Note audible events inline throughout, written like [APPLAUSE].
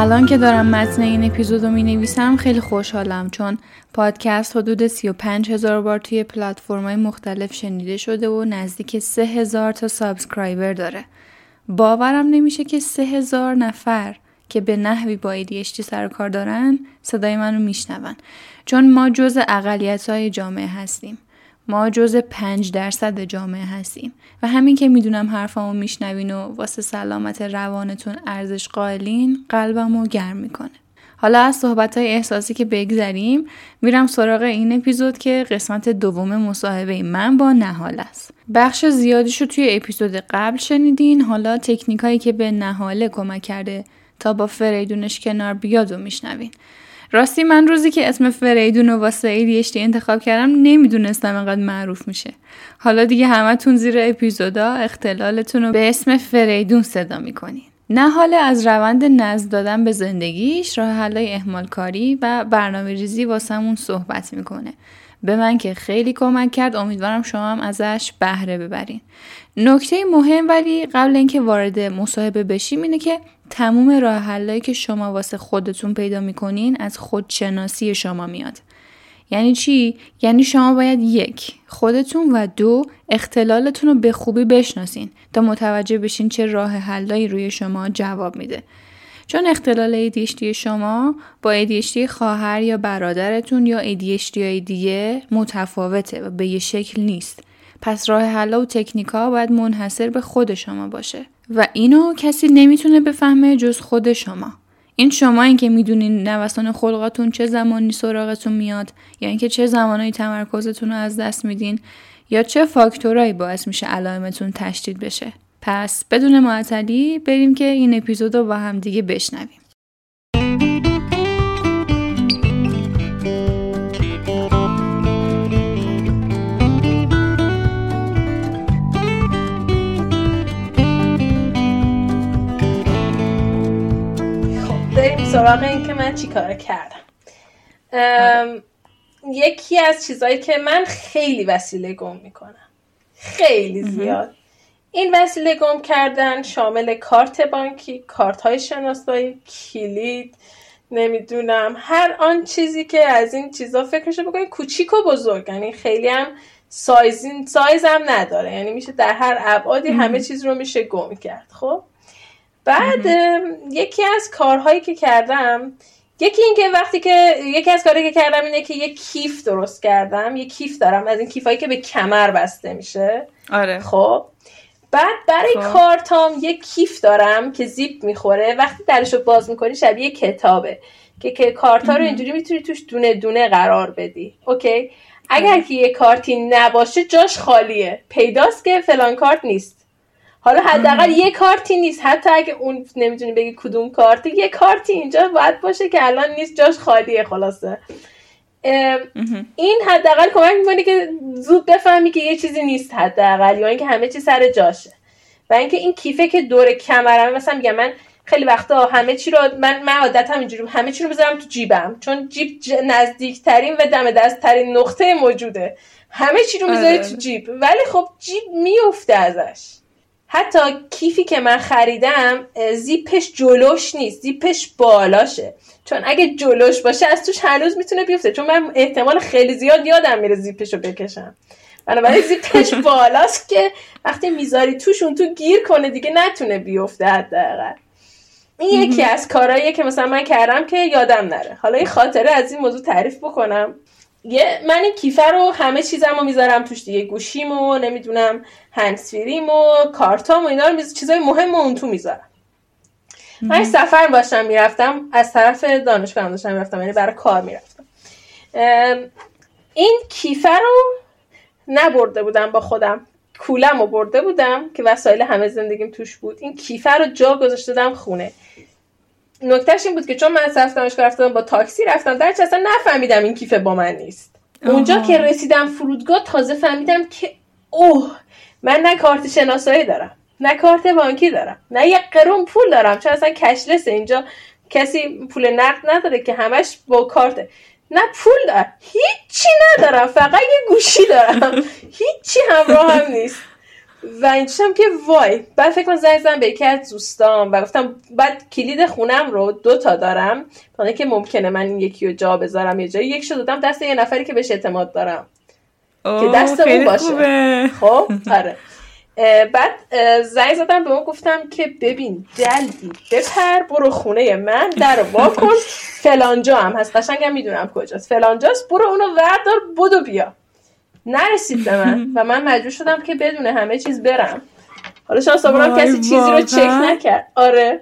الان که دارم متن این اپیزود رو می نویسم خیلی خوشحالم چون پادکست حدود 35 هزار بار توی پلتفرم های مختلف شنیده شده و نزدیک 3 هزار تا subscriber داره. باورم نمیشه که 3 هزار نفر که به نحوی با ADHD سر کار دارن صدای منو میشنون چون ما جز اقلیت های جامعه هستیم. ما جز پنج درصد جامعه هستیم. و همین که می‌دونم حرفامو میشنوین و واسه سلامت روانتون ارزش قائلین قلبمو گرم می‌کنه. حالا از صحبت های احساسی که بگذریم میرم سراغ این اپیزود که قسمت دوم مصاحبه من با نهال است. بخش زیادیشو توی اپیزود قبل شنیدین. حالا تکنیک هایی که به نهاله کمک کرده تا با فریدونش کنار بیاد و میشنوین. راستی من روزی که اسم فریدون و واسه ADHD انتخاب کردم نمی‌دونستم انقدر معروف میشه. حالا دیگه همتون زیر اپیزودا اختلالتون رو به اسم فریدون صدا می‌کنین. نه حال از روند نزد دادن به زندگیش راه حلای احمال کاری و برنامه ریزی واسمون صحبت می‌کنه. به من که خیلی کمک کرد امیدوارم شما هم ازش بهره ببرین. نکته مهم ولی قبل اینکه وارد مصاحبه بشیم اینه که تموم راه حلایی که شما واسه خودتون پیدا می‌کنین از خودشناسی شما میاد. یعنی چی؟ یعنی شما باید یک خودتون و دو اختلالتون رو به خوبی بشناسین تا متوجه بشین چه راه حلایی روی شما جواب میده. چون اختلال ADHD شما با ADHD خواهر یا برادرتون یا ADHD دیگه متفاوته و به یه شکل نیست. پس راه حل و تکنیکا باید منحصر به خود شما باشه. و اینو کسی نمی‌تونه بفهمه جز خود شما. این شما این که می‌دونین نوسان خلقاتون چه زمانی سراغتون میاد یا اینکه چه زمانایی تمرکزتون رو از دست میدین یا چه فاکتورایی باعث میشه علائمتون تشدید بشه پس بدون معطلی بریم که این اپیزود رو با هم دیگه بشنویم سراغ این که من چیکار کردم. یکی از چیزهایی که من خیلی وسیله گم می‌کنم. خیلی زیاد. این وسیله گم کردن شامل کارت بانکی، کارت های شناسایی، کلید، نمی‌دونم هر آن چیزی که از این چیزا فکرشو بکنید کوچیک و بزرگ. یعنی خیلی هم سایزین سایز هم نداره. یعنی میشه در هر ابعادی همه چیز رو میشه گم کرد خب؟ بعد یکی از کارهایی که کردم یکی اینکه وقتی که یکی از کارهایی که کردم اینه که یه کیف درست کردم یه کیف دارم از این کیفایی که به کمر بسته میشه. آره. خب. بعد برای خب. کارتام یه کیف دارم که زیپ می‌خوره. وقتی درش رو باز می‌کنی شبیه کتابه که که کارتا رو اینجوری می‌تونی توش دونه دونه قرار بدی. اوکی؟ اگر که یه کارتی نباشه جاش خالیه. پیداست که فلان کارت نیست. حالا حداقل یه کارتی نیست. حتی اگه اون نمی‌تونی بگی کدوم کارتی یه کارتی اینجا باید باشه که الان نیست جاش خالیه خلاصه. این حداقل کمک می‌کنه که زود بفهمی که یه چیزی نیست حداقل یا اینکه همه چی سر جاشه. و اینکه این کیفه که دور کمرم مثلا میگم من خیلی وقتا همه چی رو من من عادتم اینجوری همه چی رو بذارم تو جیبم چون جیب نزدیکترین و دم دستترین نقطه موجوده. همه چی رو می‌ذاری آره. تو جیب. ولی خب جیب میفته ازش. حتی کیفی که من خریدم زیپش جلوش نیست زیپش بالاشه. چون اگه جلوش باشه از توش هنوز می‌تونه بیفته. چون من احتمال خیلی زیاد یادم میره زیپش رو بکشم. بنابراین زیپش [LAUGHS] بالاست که وقتی می‌ذاری توش اون تو گیر کنه دیگه نتونه بیفته حداقل. این یکی از کارهاییه که مثلا من کردم که یادم نره. حالا این خاطره از این موضوع تعریف بکنم. یه من این کیفه رو همه چیزم رو می‌ذارم توش دیگه. گوشیم و نمی‌دونم هنسفیریم و کارتام و اینا رو چیزای مهم اون تو می‌ذارم. من سفر باشم می‌رفتم از طرف دانشگاه هم داشتم می‌رفتم یعنی برای کار می‌رفتم. این کیفه رو نبرده بودم با خودم. کولم رو برده بودم که وسایل همه زندگیم توش بود. این کیفه رو جا گذاشته خونه. نکتهش این بود که چون من از دانشگاه رفتم با تاکسی رفتم در اصلا نفهمیدم این کیفه با من نیست. اونجا که رسیدم فرودگاه تازه فهمیدم که اوه من نه کارت شناسایی دارم نه کارت بانکی دارم نه یه قرون پول دارم. چون اصلا کشلسه اینجا کسی پول نقد نداره که همش با کارت. نه پول دارم هیچی ندارم فقط یه گوشی دارم. [LAUGHS] هیچی همراه هم نیست. و اینجاشم که وای بعد فکر کنم زنگ به یکی از دوستان و گفتم بعد کلید خونم رو دو تا دارم. تا که ممکنه من این یکی رو جا بذارم. یه جایی یک شو دادم دست یه نفری که بهش اعتماد دارم. که دست اون باشه. خب [LAUGHS] آره. بعد زنگ زدم به اون گفتم که ببین جلدی بپر برو خونه من در وا کن. [LAUGHS] فلانجا هم هست. قشنگم می‌دونم کجاست. فلانجاست برو اونو وردار بدو بیا. نرسید به من. [LAUGHS] و من مجبور شدم که بدون همه چیز برم. حالا شانس آوردم کسی چیزی رو چک نکرد. آره.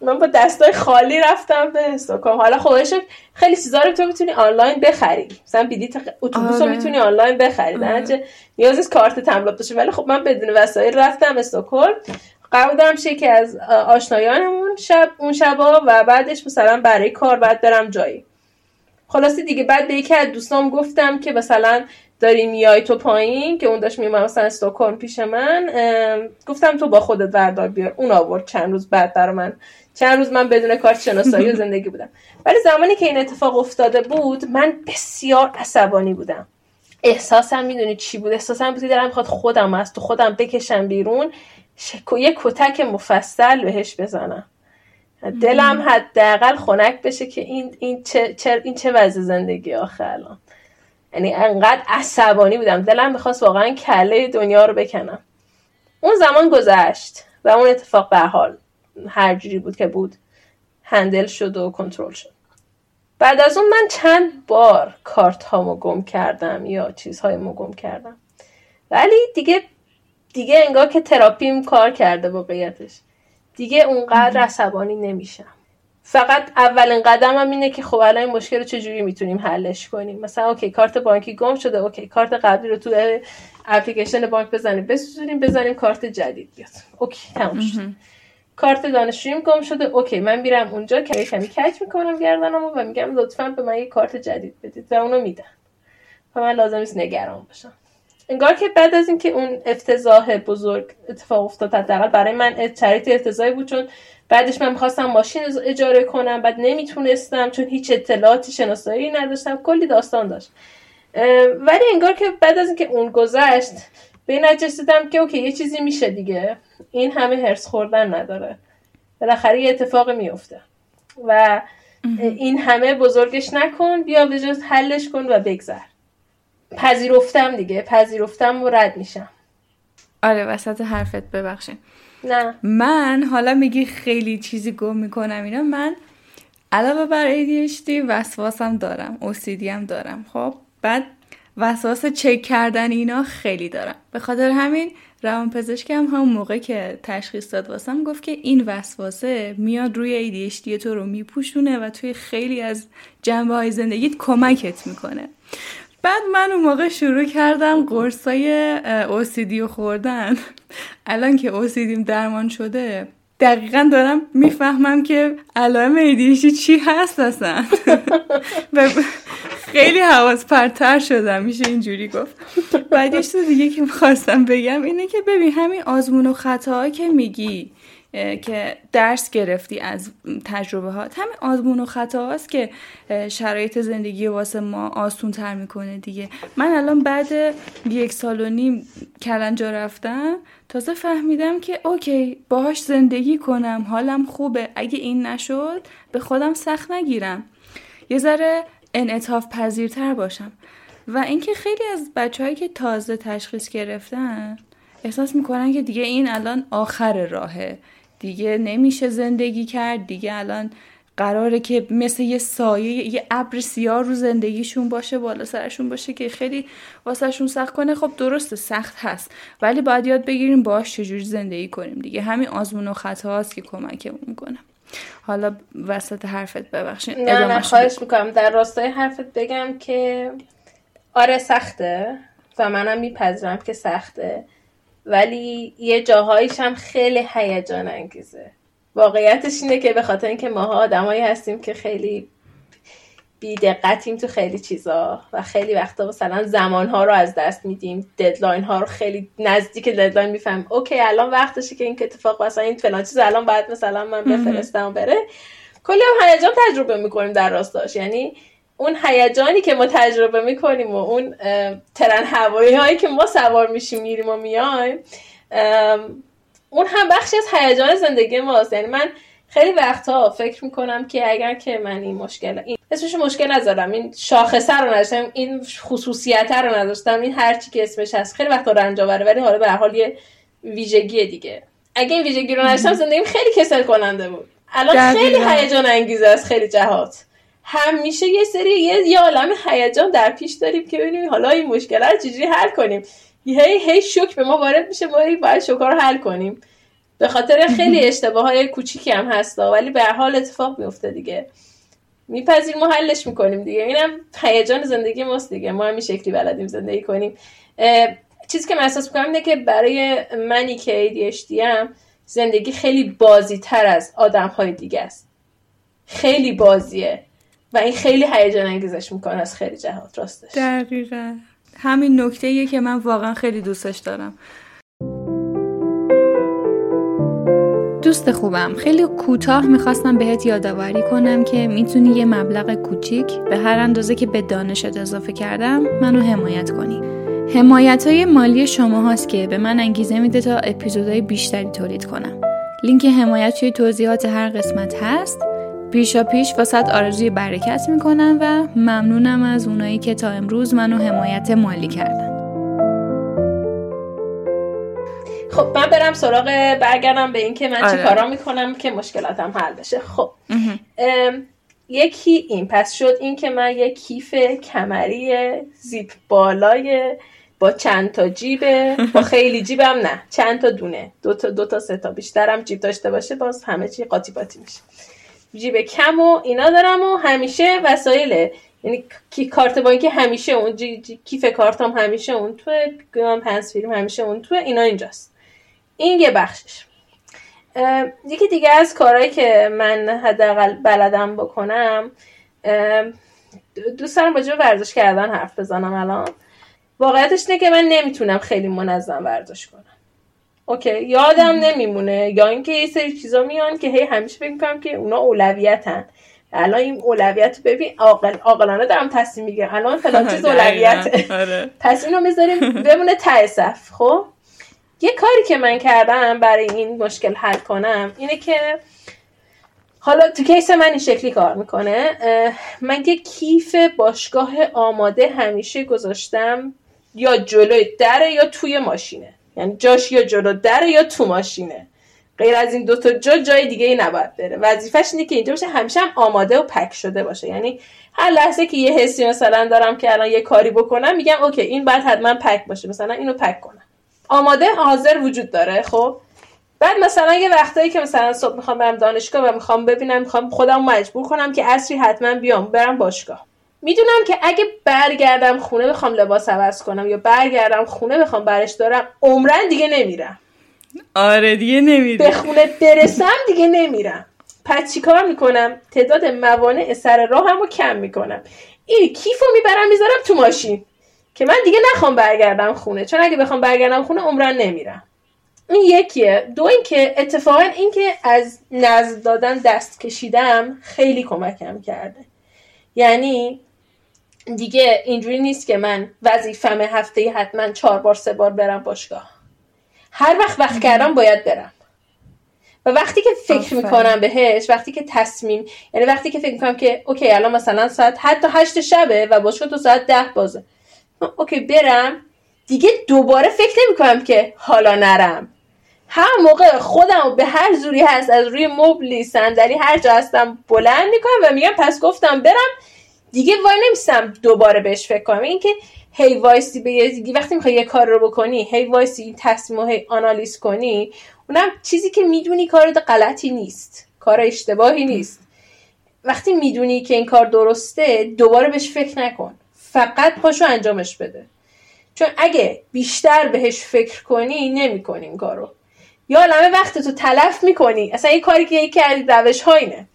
من با دستای خالی رفتم به استوکام حالا خودش خیلی چیزا رو تو می‌تونی آنلاین بخری. مثلا بلیط اتوبوس رو آره. می‌تونی آنلاین بخری. آره. نیاز نیست کارت تملات باشه. ولی خب من بدون وسایل رفتم استکهلم. قرار دارم یکی از آشنایانمون شب اون شبا و بعدش مثلا برای کار بعد برم جایی. خلاصی دیگه بعد به یکی از دوستام گفتم که مثلا داری میای تو پایین که اون داشت میومد مثلا استوکن پیش من گفتم تو با خودت وردار بیار. اون آورد چند روز بعد برای من. چند روز من بدون کارت شناسایی و [LAUGHS] زندگی بودم. ولی زمانی که این اتفاق افتاده بود من بسیار عصبانی بودم. احساسم می‌دونی چی بود؟ احساسم بود که دارم می‌خواد خودم از تو خودم بکشم بیرون. شکو یه کتک مفصل بهش بزنم. دلم حداقل خنک بشه که این این چه, چه این چه وضع زندگی آخه الان. یعنی انقدر عصبانی بودم. دلم می‌خواست واقعا کله دنیا رو بکنم. اون زمان گذشت و اون اتفاق به حال هر جوری بود که بود handle شد و کنترل شد. بعد از اون من چند بار کارت هامو گم کردم یا چیزهایمو گم کردم. ولی دیگه دیگه انگار که تراپیم کار کرده واقعیتش. دیگه اونقدر عصبانی نمیشم. فقط اولین قدمم اینه که خب الان این مشکل رو چجوری می‌تونیم حلش کنیم؟ مثلا okay کارت بانکی گم شده okay کارت قبلی رو تو اپلیکیشن بانک بزنیم بسوزونیم بزنیم کارت جدید بیاد. okay تموم شد. کارت دانشجویم گم شده okay من میرم اونجا که کمی کچ می‌کنم گردنم و میگم لطفا به من یه کارت جدید بدید و اونو میدن و من لازم نیست نگران باشم. انگار که بعد از اینکه اون افتضاح بزرگ اتفاق افتاد حداقل برای من شرایط افتضاحی بود چون بعدش من می‌خواستم ماشین اجاره کنم بعد نمی‌تونستم چون هیچ اطلاعاتی شناسایی نداشتم کلی داستان داشت. ولی انگار که بعد از اینکه اون گذشت به این دیدم که اوکی یه چیزی میشه دیگه. این همه هرس خوردن نداره. بالاخره یه اتفاق میفته و این همه بزرگش نکن بیا به جز حلش کن و بگذر. پذیرفتم دیگه پذیرفتم و رد میشم. آره وسط حرفت ببخشید نه. من حالا میگی خیلی چیزی گم می‌کنم اینا من علاوه بر ADHD وسواسم دارم OCD هم دارم. خب بعد وسواس چک کردن اینا خیلی دارم. به خاطر همین روان پزشکم هم موقع که تشخیص داد واسم گفت که این وسواسه میاد روی ADHD تو رو میپوشونه و توی خیلی از جنبه های زندگیت کمکت می‌کنه. بعد من اون موقع شروع کردم قرصای اوسیدی خوردن. الان که اوسیدیم درمان شده دقیقا دارم می‌فهمم که علائم ایدیشی چی هست اصلا. [LAUGHS] خیلی حواظ پرتر شدم میشه اینجوری گفت. بعدش تو دیگه که می‌خواستم بگم اینه که ببین همین آزمون و خطاها که میگی که درس گرفتی از تجربه ها همین آزمون و خطا هست که شرایط زندگی واسه ما آسون تر می‌کنه دیگه. من الان بعد یک سال و نیم کلنجا رفتم تازه فهمیدم که اوکی باهاش زندگی کنم حالم خوبه. اگه این نشد به خودم سخت نگیرم. یه ذره انعطاف پذیرتر باشم. و اینکه خیلی از بچههایی که تازه تشخیص گرفتن احساس می‌کنن که دیگه این الان آخر راهه. دیگه نمیشه زندگی کرد. دیگه الان قراره که مثل یه سایه یه ابر سیاه رو زندگیشون باشه بالا سرشون باشه که خیلی واسهشون سخت کنه. خب درسته سخت هست. ولی باید یاد بگیریم باش چجوری زندگی کنیم دیگه. همین آزمون و خطا هست که کمکمون می‌کنه حالا وسط حرفت ببخشید. نه نه خواهش می‌کنم. در راستای حرفت بگم که آره سخته. و منم میپذیرم که سخته. ولی یه جاهایش هم خیلی هیجان انگیزه واقعیتش اینه که به خاطر اینکه ماها آدمایی هستیم که خیلی بی‌دقتیم تو خیلی چیزا و خیلی وقتا مثلا زمانها رو از دست میدیم deadline ها رو خیلی نزدیک deadline میفهمم okay الان وقتشه که این اتفاق مثلا این فلان چیز الان باید مثلا من بفرستم و بره. کلی هم هیجان تجربه می‌کنیم در راستاش. یعنی اون هیجانی که ما تجربه می‌کنیم و اون ترن هوایی هایی که ما سوار میشیم میریم و میایم اون هم بخشی از هیجان زندگی ماست. یعنی من خیلی وقتها فکر می‌کنم که اگر که من این مشکل این اسمش مشکل نذارم این شاخصه رو نداشتم این خصوصیت رو نداشتم این هرچی که اسمش هست. خیلی وقتا رنج آوره ولی حالا به حال یه ویژگی دیگه. اگه این ویژگی رو نداشتم زندگیم خیلی کسل کننده بود. الان خیلی هیجان انگیزه از خیلی جهات. همیشه یه سری یه, یه عالم هیجان در پیش داریم که ببینیم حالا این مشکل رو چجوری حل کنیم. هی هی شوک به ما وارد میشه ما باید شوکا رو حل کنیم. به خاطر خیلی [LAUGHS] اشتباه های کوچیکی هم هستا ولی به حال اتفاق میفته دیگه. میپذیریم و حلش می‌کنیم دیگه. اینم هیجان زندگی ماست دیگه. ما همین شکلی بلدیم زندگی کنیم. چیزی که من احساس می‌کنم اینه که برای منی که ADHD هم زندگی خیلی بازی تر از آدم های دیگه است. خیلی بازیه. و این خیلی هیجان انگیزش می‌کنه از خیلی جهات راستش. دقیقا. همین نکته که من واقعا خیلی دوستش دارم. دوست خوبم خیلی کوتاه می‌خواستم بهت یادآوری کنم که می‌تونی یه مبلغ کوچیک به هر اندازه که به دانشت اضافه کردم منو حمایت کنی. حمایت های مالی شما هاست که به من انگیزه میده تا اپیزودهای بیشتری تولید کنم. لینک حمایت توی توضیحات هر قسمت هست. پیشا پیش واسط آرزوی برکت می‌کنم و ممنونم از اونایی که تا امروز منو حمایت مالی کردن. خب من برم سراغ برگردم به اینکه من آره. چی کارا می‌کنم که مشکلاتم حل بشه. خب. یکی این پس شد این که من یه کیف کمری زیپ بالای با چند تا جیبه با [LAUGHS] خیلی جیبم نه چند تا دونه. دو تا دو تا سه تا. بیشترم جیب داشته باشه باز همه چی قاطی باتی میشه. جیب کم و اینا دارم و همیشه وسایله. یعنی کی کارت بانکی همیشه اون جی جی کیف کارتام همیشه اون تو گام فیلم همیشه اون تو اینا اینجاست. این یه بخشش. یکی دیگه از کارهایی که من حداقل بلدم بکنم دوست دارم با ورزش کردن حرف بزنم الان. واقعیتش اینه که من نمی‌تونم خیلی منظم ورزش کنم. اوکی یادم نمیمونه. یا اینکه یه سری چیزا میان که هی همیشه فکر می‌کنم که اونا اولویتن. الان این اولویت ببین عاقل عاقلانه دارم تصمیم می‌گیرم. الان فلان چیز [LAUGHS] اولویت آره. پس اینو می‌ذاریم بمونه ته صف خب؟ یه کاری که من کردم برای این مشکل حل کنم اینه که حالا تو case من این شکلی کار می‌کنه. من یه کیف باشگاه آماده همیشه گذاشتم یا جلوی دره یا توی ماشینه. یعنی جاش یا جلو دره یا تو ماشینه. غیر از این دوتا جا جای دیگه ای نباید بره. وظیفش اینه که اینجا باشه همیشه هم آماده و pack شده باشه. یعنی هر لحظه که یه حسی مثلا دارم که الان یه کاری بکنم میگم okay این باید حتما pack باشه. مثلا اینو pack کنم. آماده حاضر وجود داره خب؟ بعد مثلا یه وقتایی که مثلا صبح می‌خوام برم دانشگاه و می‌خوام ببینم می‌خوام خودم مجبور کنم که اصری حتما بیام برم باشگاه. می‌دونم که اگه برگردم خونه بخوام لباس عوض کنم یا برگردم خونه بخوام برش دارم عمرن دیگه نمیرم. آره دیگه نمیرم به خونه برسم دیگه نمیرم. پس چیکار می‌کنم؟ تعداد موانع سر راهمو کم می‌کنم. این کیفو می‌برم می‌ذارم تو ماشین. که من دیگه نخوام برگردم خونه. چون اگه بخوام برگردم خونه عمرن نمیرم. این یکیه. دو اینکه اتفاقا اینکه از نزد دادن دست کشیدم خیلی کمکم کرده. یعنی دیگه اینجوری نیست که من وظیفم هفته حتما چهار بار سه بار برم باشگاه. هر وقت وقت کردم باید برم. و وقتی که فکر می‌کنم بهش وقتی که تصمیم یعنی وقتی که فکر می‌کنم که اوکی الان مثلا ساعت حتی هشت شبه و باشگاه تو ساعت ده بازه. okay برم. دیگه دوباره فکر نمی‌کنم که حالا نرم. هر موقع خودم به هر زوری هست از روی مبلی صندلی هر جا هستم بلند می‌کنم و میگم پس گفتم برم. دیگه وای نمیستم دوباره بهش فکر کنم. اینکه هی وایسی به وقتی می‌خوای یه کار رو بکنی هی وایسی این تصمیم هی آنالیز کنی اونم چیزی که می‌دونی کار غلطی نیست. کار اشتباهی نیست. وقتی می‌دونی که این کار درسته دوباره بهش فکر نکن. فقط پاشو انجامش بده. چون اگه بیشتر بهش فکر کنی نمی‌کنی این کارو. یا لمه وقت تو تلف می‌کنی. اصلا این کاری که یکی از روش هاینه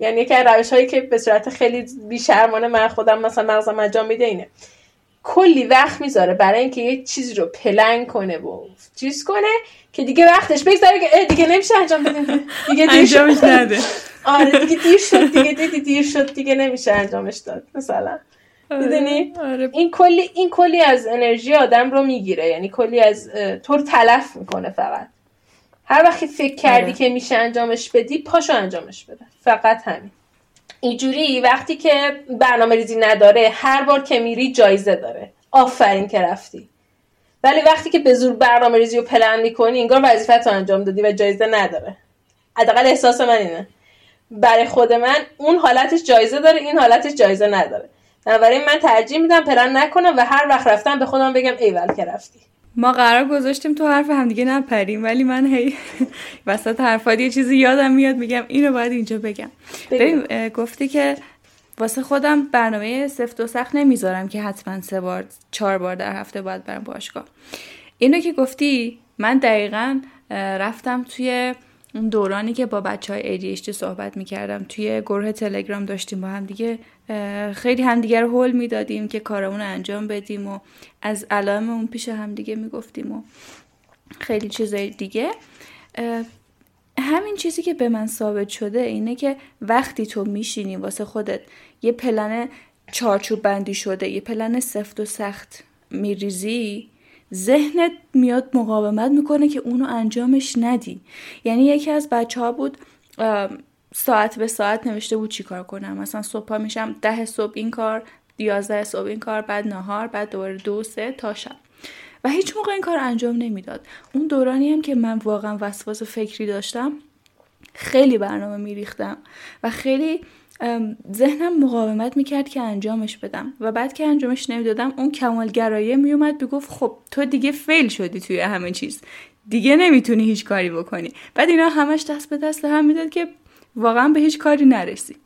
یعنی یکی از روش هایی که به صورت خیلی بیشرمانه من خودم مثلا مغزم انجام میده اینه. کلی وقت می‌ذاره برای اینکه یه چیزی رو پلن کنه و چیز کنه که دیگه وقتش بگذاره که دیگه نمیشه انجام بده. دیگه شد. نده. [LAUGHS] آره دیگه دیر شد دیگه دیدی دیر شد دیگه نمیشه انجامش داد مثلا. آره، می‌دونی؟ آره. این کلی این کلی از انرژی آدم رو می‌گیره یعنی کلی از طور تلف می‌کنه فقط. هر وقتی فکر کردی آره. که میشه انجامش بدی پاشو انجامش بده. فقط همین. اینجوری وقتی که برنامه ریزی نداره هر بار که میری جایزه داره. آفرین که رفتی. ولی وقتی که به زور برنامه ریزی رو پلن می‌کنی انگار وظیفت رو انجام دادی و جایزه نداره. حداقل احساس من اینه. برای خود من اون حالتش جایزه داره این حالتش جایزه نداره. بنابراین من ترجیح میدم پلن نکنم و هر وقت رفتم به خودم بگم ایول که رفتی. ما قرار گذاشتیم تو حرف همدیگه نپریم ولی من هی [LAUGHS] وسط حرفات یه چیزی یادم میاد میگم اینو باید اینجا بگم. ببین گفتی که واسه خودم برنامه سفت و سخت نمی‌ذارم که حتما سه بار چهار بار در هفته باید برم باشگاه. اینو که گفتی من دقیقا رفتم توی اون دورانی که با بچه های ADHD صحبت می‌کردم توی گروه تلگرام داشتیم با هم دیگه خیلی همدیگه رو حل می‌دادیم که کارمون انجام بدیم و از علائم اون پیش همدیگه می‌گفتیم و خیلی چیزای دیگه. همین چیزی که به من ثابت شده اینه که وقتی تو میشینی واسه خودت یه پلن چارچوب بندی شده یه پلن سفت و سخت میریزی ذهنت میاد مقاومت می‌کنه که اونو انجامش ندی. یعنی یکی از بچه ها بود ساعت به ساعت نوشته بود چی کار کنم. مثلا صبح میشم ده صبح این کار یازده صبح این کار بعد نهار بعد دوباره دو سه تا شب. و هیچ موقع این کار انجام نمی‌داد. اون دورانی هم که من واقعا وسواس فکری داشتم خیلی برنامه میریختم و خیلی ذهنم مقاومت می‌کرد که انجامش بدم و بعد که انجامش نمی‌دادم اون کمالگرایه میومد بگفت خب تو دیگه فیل شدی توی همه چیز. دیگه نمی‌تونی هیچ کاری بکنی. بعد اینا همش دست به دست هم می‌داد که واقعا به هیچ کاری نرسی.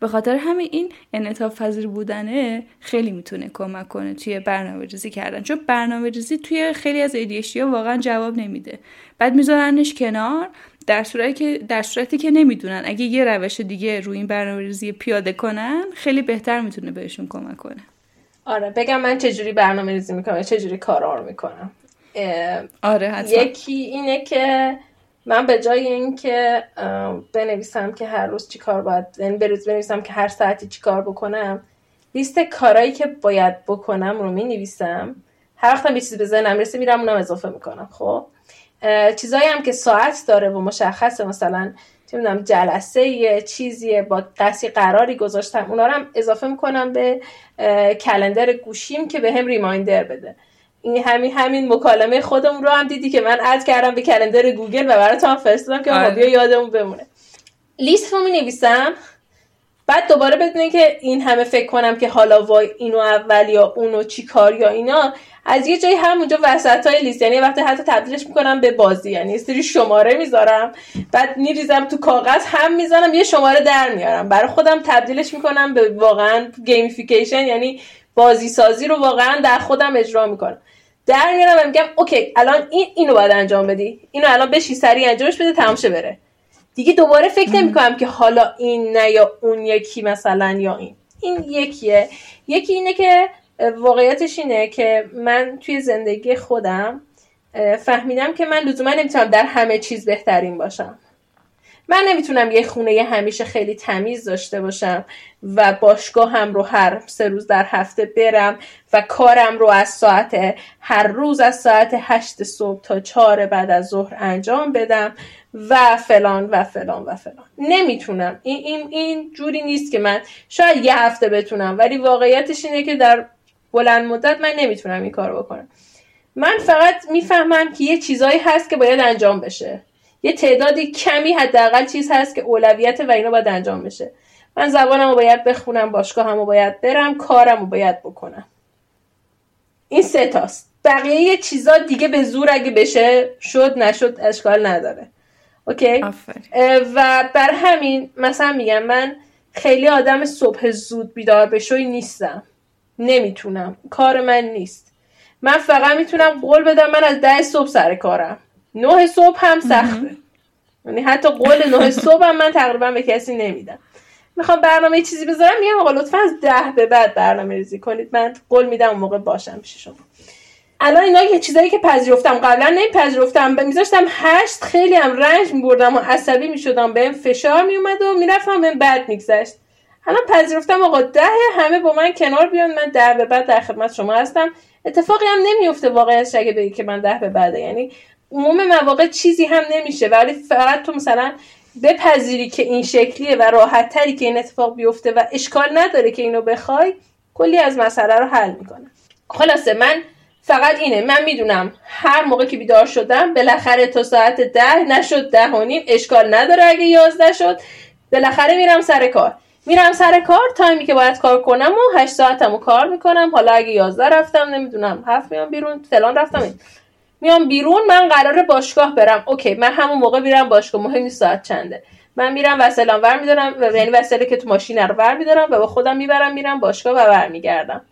به خاطر همین این انعطاف پذیر بودنه خیلی می‌تونه کمک کنه توی برنامه ریزی کردن. چون برنامه ریزی توی خیلی از ایدیشی ها واقعا جواب نمیده. بعد میذارنش کنار در صورتی که در صورتی که نمی‌دونن. اگه یه روش دیگه روی این برنامه ریزی پیاده کنن خیلی بهتر می‌تونه بهشون کمک کنه. آره بگم من چجوری برنامه ریزی می‌کنم چجوری کارا رو می‌کنم. آره حتما. یکی اینه که من به جای اینکه بنویسم که هر روز چی کار باید یعنی بروز بنویسم که هر ساعتی چی کار بکنم لیست کارهایی که باید بکنم رو می نویسم هر وقتم یه چیزی به ذهنم رسه میرم اونم اضافه می‌کنم خب؟ چیزایی هم که ساعت داره و مشخصه مثلا نمی‌دونم جلسه یه چیزیه با دستی قراری گذاشتم اونا رو هم اضافه می‌کنم به کلندر گوشیم که به هم ریمایندر بده. این همین همین مکالمه خودمون رو هم دیدی که من اد کردم به کلندر گوگل و برای هم فرستادم که آره. بیا یادمون بمونه. لیست رو می نویسم بعد دوباره بدونه که این همه فکر کنم که حالا وای اینو اول یا اونو چی کار یا اینا از یه جایی همونجا وسط های لیست یعنی وقتی حتی تبدیلش می‌کنم به بازی یعنی سری شماره می‌ذارم بعد میریزم تو کاغذ هم می‌زنم یه شماره در میارم. برای خودم تبدیلش می‌کنم به واقعا gamification یعنی بازی سازی رو واقعا در خودم اجرا می‌کنم. در میارم و میگم okay الان این اینو باید انجام بدی اینو الان بشین سریع انجامش بده تمام بره. دیگه دوباره فکر نمی کنم که حالا این نه یا اون یکی مثلا یا این. این یکیه. یکی اینه که واقعیتش اینه که من توی زندگی خودم فهمیدم که من لزوما نمی‌تونم در همه چیز بهترین باشم. من نمی‌تونم یه خونه همیشه خیلی تمیز داشته باشم و باشگاه هم رو هر سه روز در هفته برم و کارم رو از ساعت هر روز از ساعت هشت صبح تا چهار بعد از ظهر انجام بدم و فلان و فلان و فلان. نمی‌تونم. این, این, این جوری نیست که من شاید یه هفته بتونم ولی واقعیتش اینه که در بلند مدت من نمی‌تونم این کار بکنم. من فقط می‌فهمم که یه چیزایی هست که باید انجام بشه. یه تعدادی کمی حداقل چیز هست که اولویت و اینا باید انجام بشه. من زبانم رو باید بخونم باشگاه هم رو باید برم کارم رو باید بکنم. این سه تاست. بقیه چیزا دیگه به زور اگه بشه شد نشد اشکال نداره. اوکی؟ و بر همین مثلا میگم من خیلی آدم صبح زود بیدار بشوی نیستم. نمی‌تونم. کار من نیست. من فقط می‌تونم قول بدم من از ده صبح سر کارم. نه صبح هم سخته. یعنی حتی قول نه صبح هم من تقریبا به کسی نمیدم. می‌خوام برنامه چیزی بذارم میگم آقا لطفا از ده به بعد برنامه ریزی کنید. من قول میدم اون موقع باشم پیش شما. الان اینا یه چیزایی که پذیرفتم. قبلا نمیپذیرفتم میذاشتم هشت خیلی هم رنج میبردم و عصبی می‌شدم. بهم فشار میومد و می‌رفتم بهم بد میگذشت. الان پذیرفتم آقا ده همه با من کنار بیان. من ده به بعد در خدمت شما هستم. اتفاقی هم نمیفته واقعا اگه بگی که من ده به بعده. یعنی عموم مواقع چیزی هم نمیشه ولی فقط تو مثلا بپذیری که این شکلیه و راحت تری که این اتفاق بیفته و اشکال نداره که اینو بخوای کلی از مسئله رو حل می‌کنه. خلاصه من فقط اینه من می‌دونم هر موقع که بیدار شدم بالاخره تا ساعت ده نشد ده و نیم اشکال نداره اگه یازده شد. بالاخره میرم سر کار. میرم سر کار تایمی که باید کار کنم و هشت ساعتمو کار می‌کنم. حالا اگه یازده رفتم نمی‌دونم هفت میام بیرون فلان رفتم. میام بیرون من قرار باشگاه برم. اوکی من همون موقع میرم باشگاه مهم ساعت چنده. من میرم وسلام ور میدارم یعنی وسیله که تو ماشین رو ور میدارم و با خودم می‌برم میرم باشگاه و برمیگردم.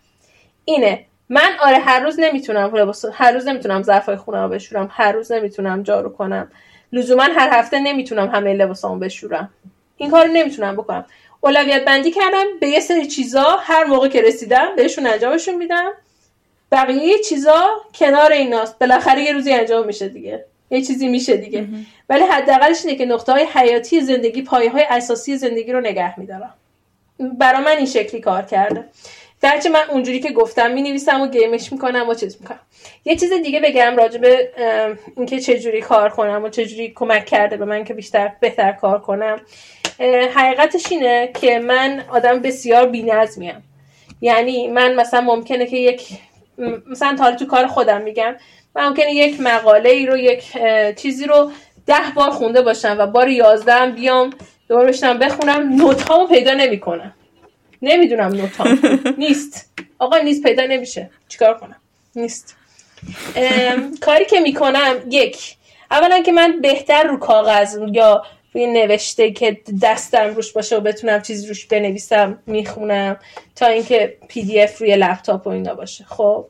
اینه. من آره هر روز نمی‌تونم هر روز نمی‌تونم ظرفای خونه رو بشورم هر روز نمی‌تونم جارو کنم. لزوما هر هفته نمی‌تونم همه لباسامو بشورم. این کارو نمی‌تونم بکنم. اولویت بندی کردم به یه سری چیزا هر موقع که رسیدم بهشون انجامشون میدم. بقیه چیزا کنار ایناست. بالاخره یه روزی انجام میشه دیگه. یه چیزی میشه دیگه. ولی حداقلش اینه که نقطه های حیاتی زندگی پایه های اساسی زندگی رو نگه میدارم برا من این شکلی کار کرده. درچه من اونجوری که گفتم می نویسم و گیمش می‌کنم و چیز می‌کنم. یه چیز دیگه بگم راجع به اینکه چجوری کار کنم و چجوری کمک کرده به من که بیشتر بهتر کار کنم. حقیقتش اینه که من آدم بسیار بینظمیم. یعنی من مثلا ممکنه که یک مثلا تا تو کار خودم میگم من ممکنه یک مقاله ای رو یک چیزی رو ده بار خونده باشم و بار یازده بیام دوباره بشینم بخونم note پیدا نمی‌کنم. نمی‌دونم note ام. [LAUGHS] نیست. آقا نیست پیدا نمیشه. چیکار کنم؟ نیست. کاری که می‌کنم یک اولا که من بهتر رو کاغذ یا روی نوشته که دستم روش باشه و بتونم چیزی روش بنویسم می‌خونم تا اینکه PDF روی لپتاپ و اینا باشه. خب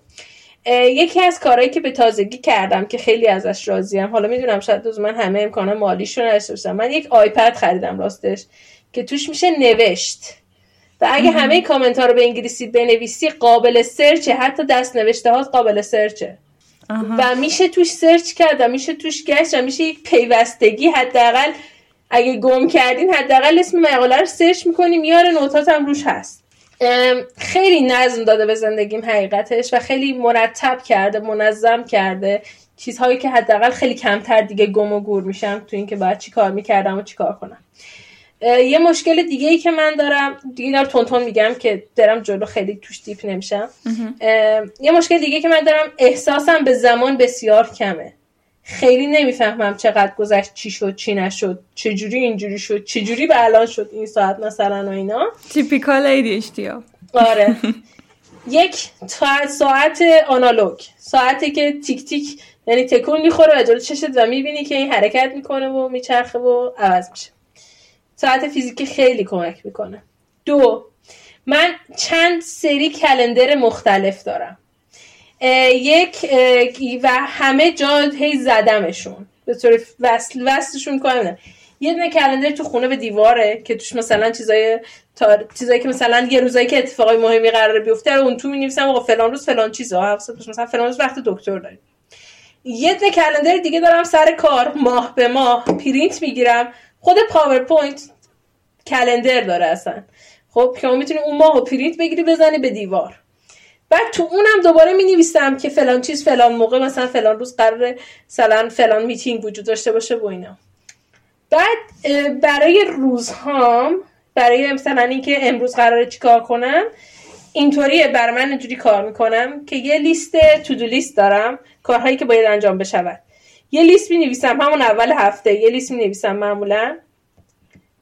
یکی از کارهایی که به تازگی کردم که خیلی ازش راضیم حالا می‌دونم شاید دوز من همه امکان مالیش رو نداشته من یک iPad خریدم راستش که توش میشه نوشت. و اگه همه کامنت ها رو به انگلیسی بنویسی قابل search ه. حتی دست نوشته ها قابل search ه. و میشه توش search کرد و میشه توش گشت و میشه یک پیوستگی حداقل اگه گم کردین حداقل اسم مقاله رو search می‌کنی میاره note ات هم روش هست. خیلی نظم داده به زندگیم حقیقتش و خیلی مرتب کرده منظم کرده. چیزهایی که حداقل خیلی کمتر دیگه گم و گور میشم تو اینکه باید چی کار می‌کردم و چی کار کنم. یه مشکل دیگه ای که من دارم دیگه دارم تون تون میگم که درم جلو خیلی توش دیپ نمیشم. یه مشکل دیگه که من دارم احساسم به زمان بسیار کمه. خیلی نمی‌فهمم چقدر گذشت چی شد چی نشد چجوری اینجوری شد چجوری به الان شد این ساعت مثلا و اینا. تیپیکال ها. آره. [LAUGHS] یک ساعت آنالوگ. ساعتی که تیک تیک یعنی تکون می‌خوره و جلو چشت و می‌بینی که این حرکت می‌کنه و میچرخه و عوض میشه. ساعت فیزیکی خیلی کمک می‌کنه. دو من چند سری کلندر مختلف دارم. یک و همه جا هی زدمشون. به طور وصل وصلشون کنم یه دونه کلندر تو خونه به دیواره که توش مثلا چیزای تار... چیزایی که مثلا یه روزایی که اتفاقای مهمی قرار بیفته رو اون تو می‌نویسم آقا فلان روز فلان چیزا. مثلا فلان روز وقت دکتر داریم. یه دونه کلندر دیگه دارم سر کار ماه به ماه پرینت می‌گیرم. خود PowerPoint calendar داره اصلا. خب که می‌تونی اون ماه پرینت بگیری بزنی به دیوار. بعد تو اونم دوباره می نویسم که فلان چیز فلان موقع مثلا فلان روز قرار مثلا فلان میتینگ وجود داشته باشه و اینا. بعد برای روزهام برای مثلا اینکه امروز قراره چیکار کنم اینطوریه بر من اینجوری کار می‌کنم که یه لیست to-do list دارم کارهایی که باید انجام بشود. یه لیست می نویسم همون اول هفته یه لیست می نویسم معمولا.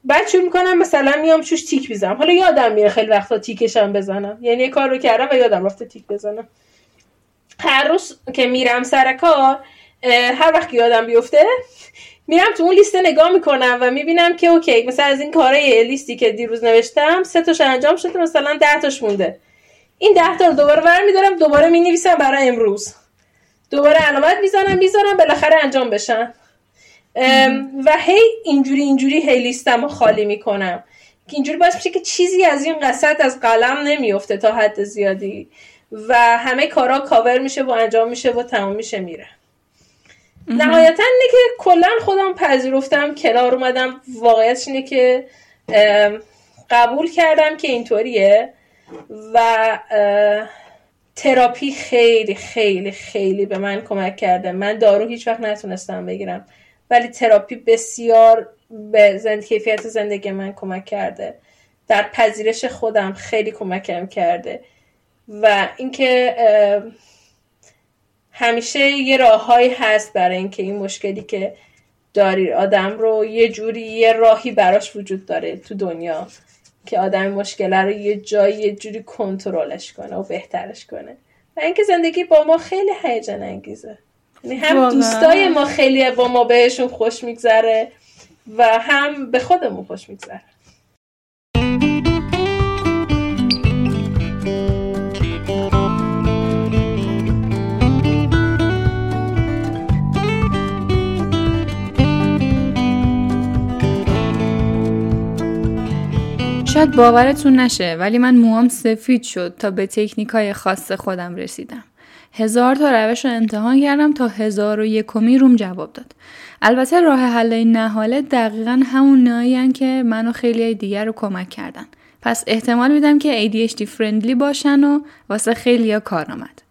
بعد شروع می‌کنم مثلا میام چوش تیک بیزم حالا یادم میره خیلی وقتا تیکشم بزنم. یعنی کار رو کردم و یادم رفته تیک بزنم. هر روز که میرم سر کار هر وقت یادم بیفته میرم تو اون لیست نگاه می‌کنم و می‌بینم که اوکی مثلا از این کارهای لیستی که دیروز نوشتم سه تاش انجام شده مثلا ده تاش مونده. این ده تا رو دوباره برمیدارم دوباره می نویسم برای امروز. دوباره علامت می‌زنم می‌ذارم بالاخره انجام بشن و هی اینجوری اینجوری هی لیستم رو خالی می‌کنم. که اینجوری باعث میشه که چیزی از این قصد از قلم نمیفته تا حد زیادی. و همه کارا کاور میشه و انجام میشه و تمام میشه میره. نهایتا اینه که کلا خودم پذیرفتم کنار اومدم. واقعیتش اینه که قبول کردم که اینطوریه. و تراپی خیلی خیلی خیلی به من کمک کرده. من دارو هیچ وقت نتونستم بگیرم. ولی تراپی بسیار به زند... کیفیت زندگی من کمک کرده. در پذیرش خودم خیلی کمکم کرده. و اینکه همیشه یه راههایی هست برای اینکه این مشکلی که داری آدم رو یه جوری یه راهی براش وجود داره تو دنیا. که آدم مشکل رو یه جایی یه جوری کنترلش کنه و بهترش کنه. و اینکه زندگی با ما خیلی هیجان انگیزه. هم دوستای ما خیلی با ما بهشون خوش میگذره و هم به خودمون خوش میگذره شاید باورتون نشه ولی من موهام سفید شد تا به تکنیک های خاص خودم رسیدم. هزار تا روش رو امتحان کردم تا هزار و یکمی روم جواب داد. البته راه حل اینا هالا دقیقا همونهایی که منو خیلی دیگه رو کمک کردن. پس احتمال میدم که ADHD friendly باشن و واسه خیلی ها کار آمد.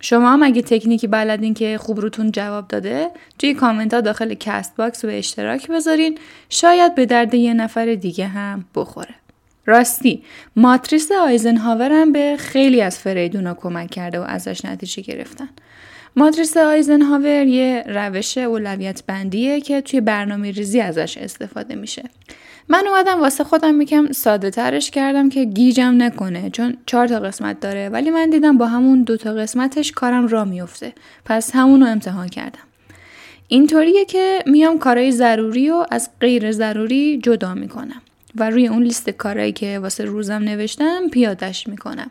شما هم اگه تکنیکی بلدین که خوب روتون جواب داده توی کامنت ها داخل کست باکس اشتراک بذارین شاید به درد یه نفر دیگه هم بخوره. راستی ماتریس آیزنهاور هم به خیلی از فریدونا کمک کرده و ازش نتیجه گرفتن. ماتریس آیزنهاور یه روش اولویت بندیه که توی برنامه ریزی ازش استفاده میشه. من اومدم واسه خودم میکم ساده ترش کردم که گیجم نکنه چون چهار تا قسمت داره ولی من دیدم با همون دو تا قسمتش کارم را میفته. پس همون رو امتحان کردم. اینطوریه که میام کارهای ضروری و از غیر ضروری جدا می‌کنم. و روی اون لیست کارهایی که واسه روزم نوشتم پیادش می‌کنم.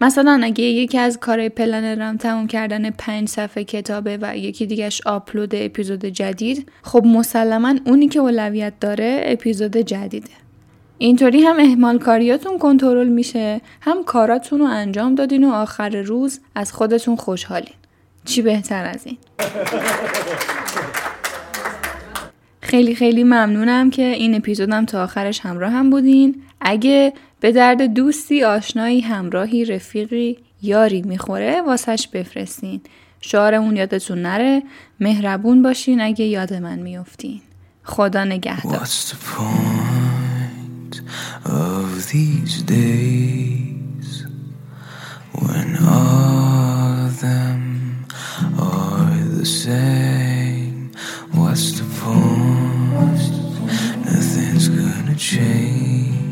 مثلا اگه یکی از کارهای پلنرم تموم کردن پنج صفحه کتابه و یکی دیگهش آپلود اپیزود جدید خب مسلما اونی که اولویت داره اپیزود جدیده. اینطوری هم اهمال کاریاتون کنترل میشه هم کاراتون رو انجام دادین و آخر روز از خودتون خوشحالین. چی بهتر از این؟ [LAUGHS] خیلی خیلی ممنونم که این اپیزودم تا آخرش همراه هم بودین. اگه به درد دوستی آشنایی همراهی رفیقی یاری می‌خوره واسش بفرستین. شعارمون یادتون نره. مهربون باشین اگه یاد من میفتین خدا نگهدار. Change.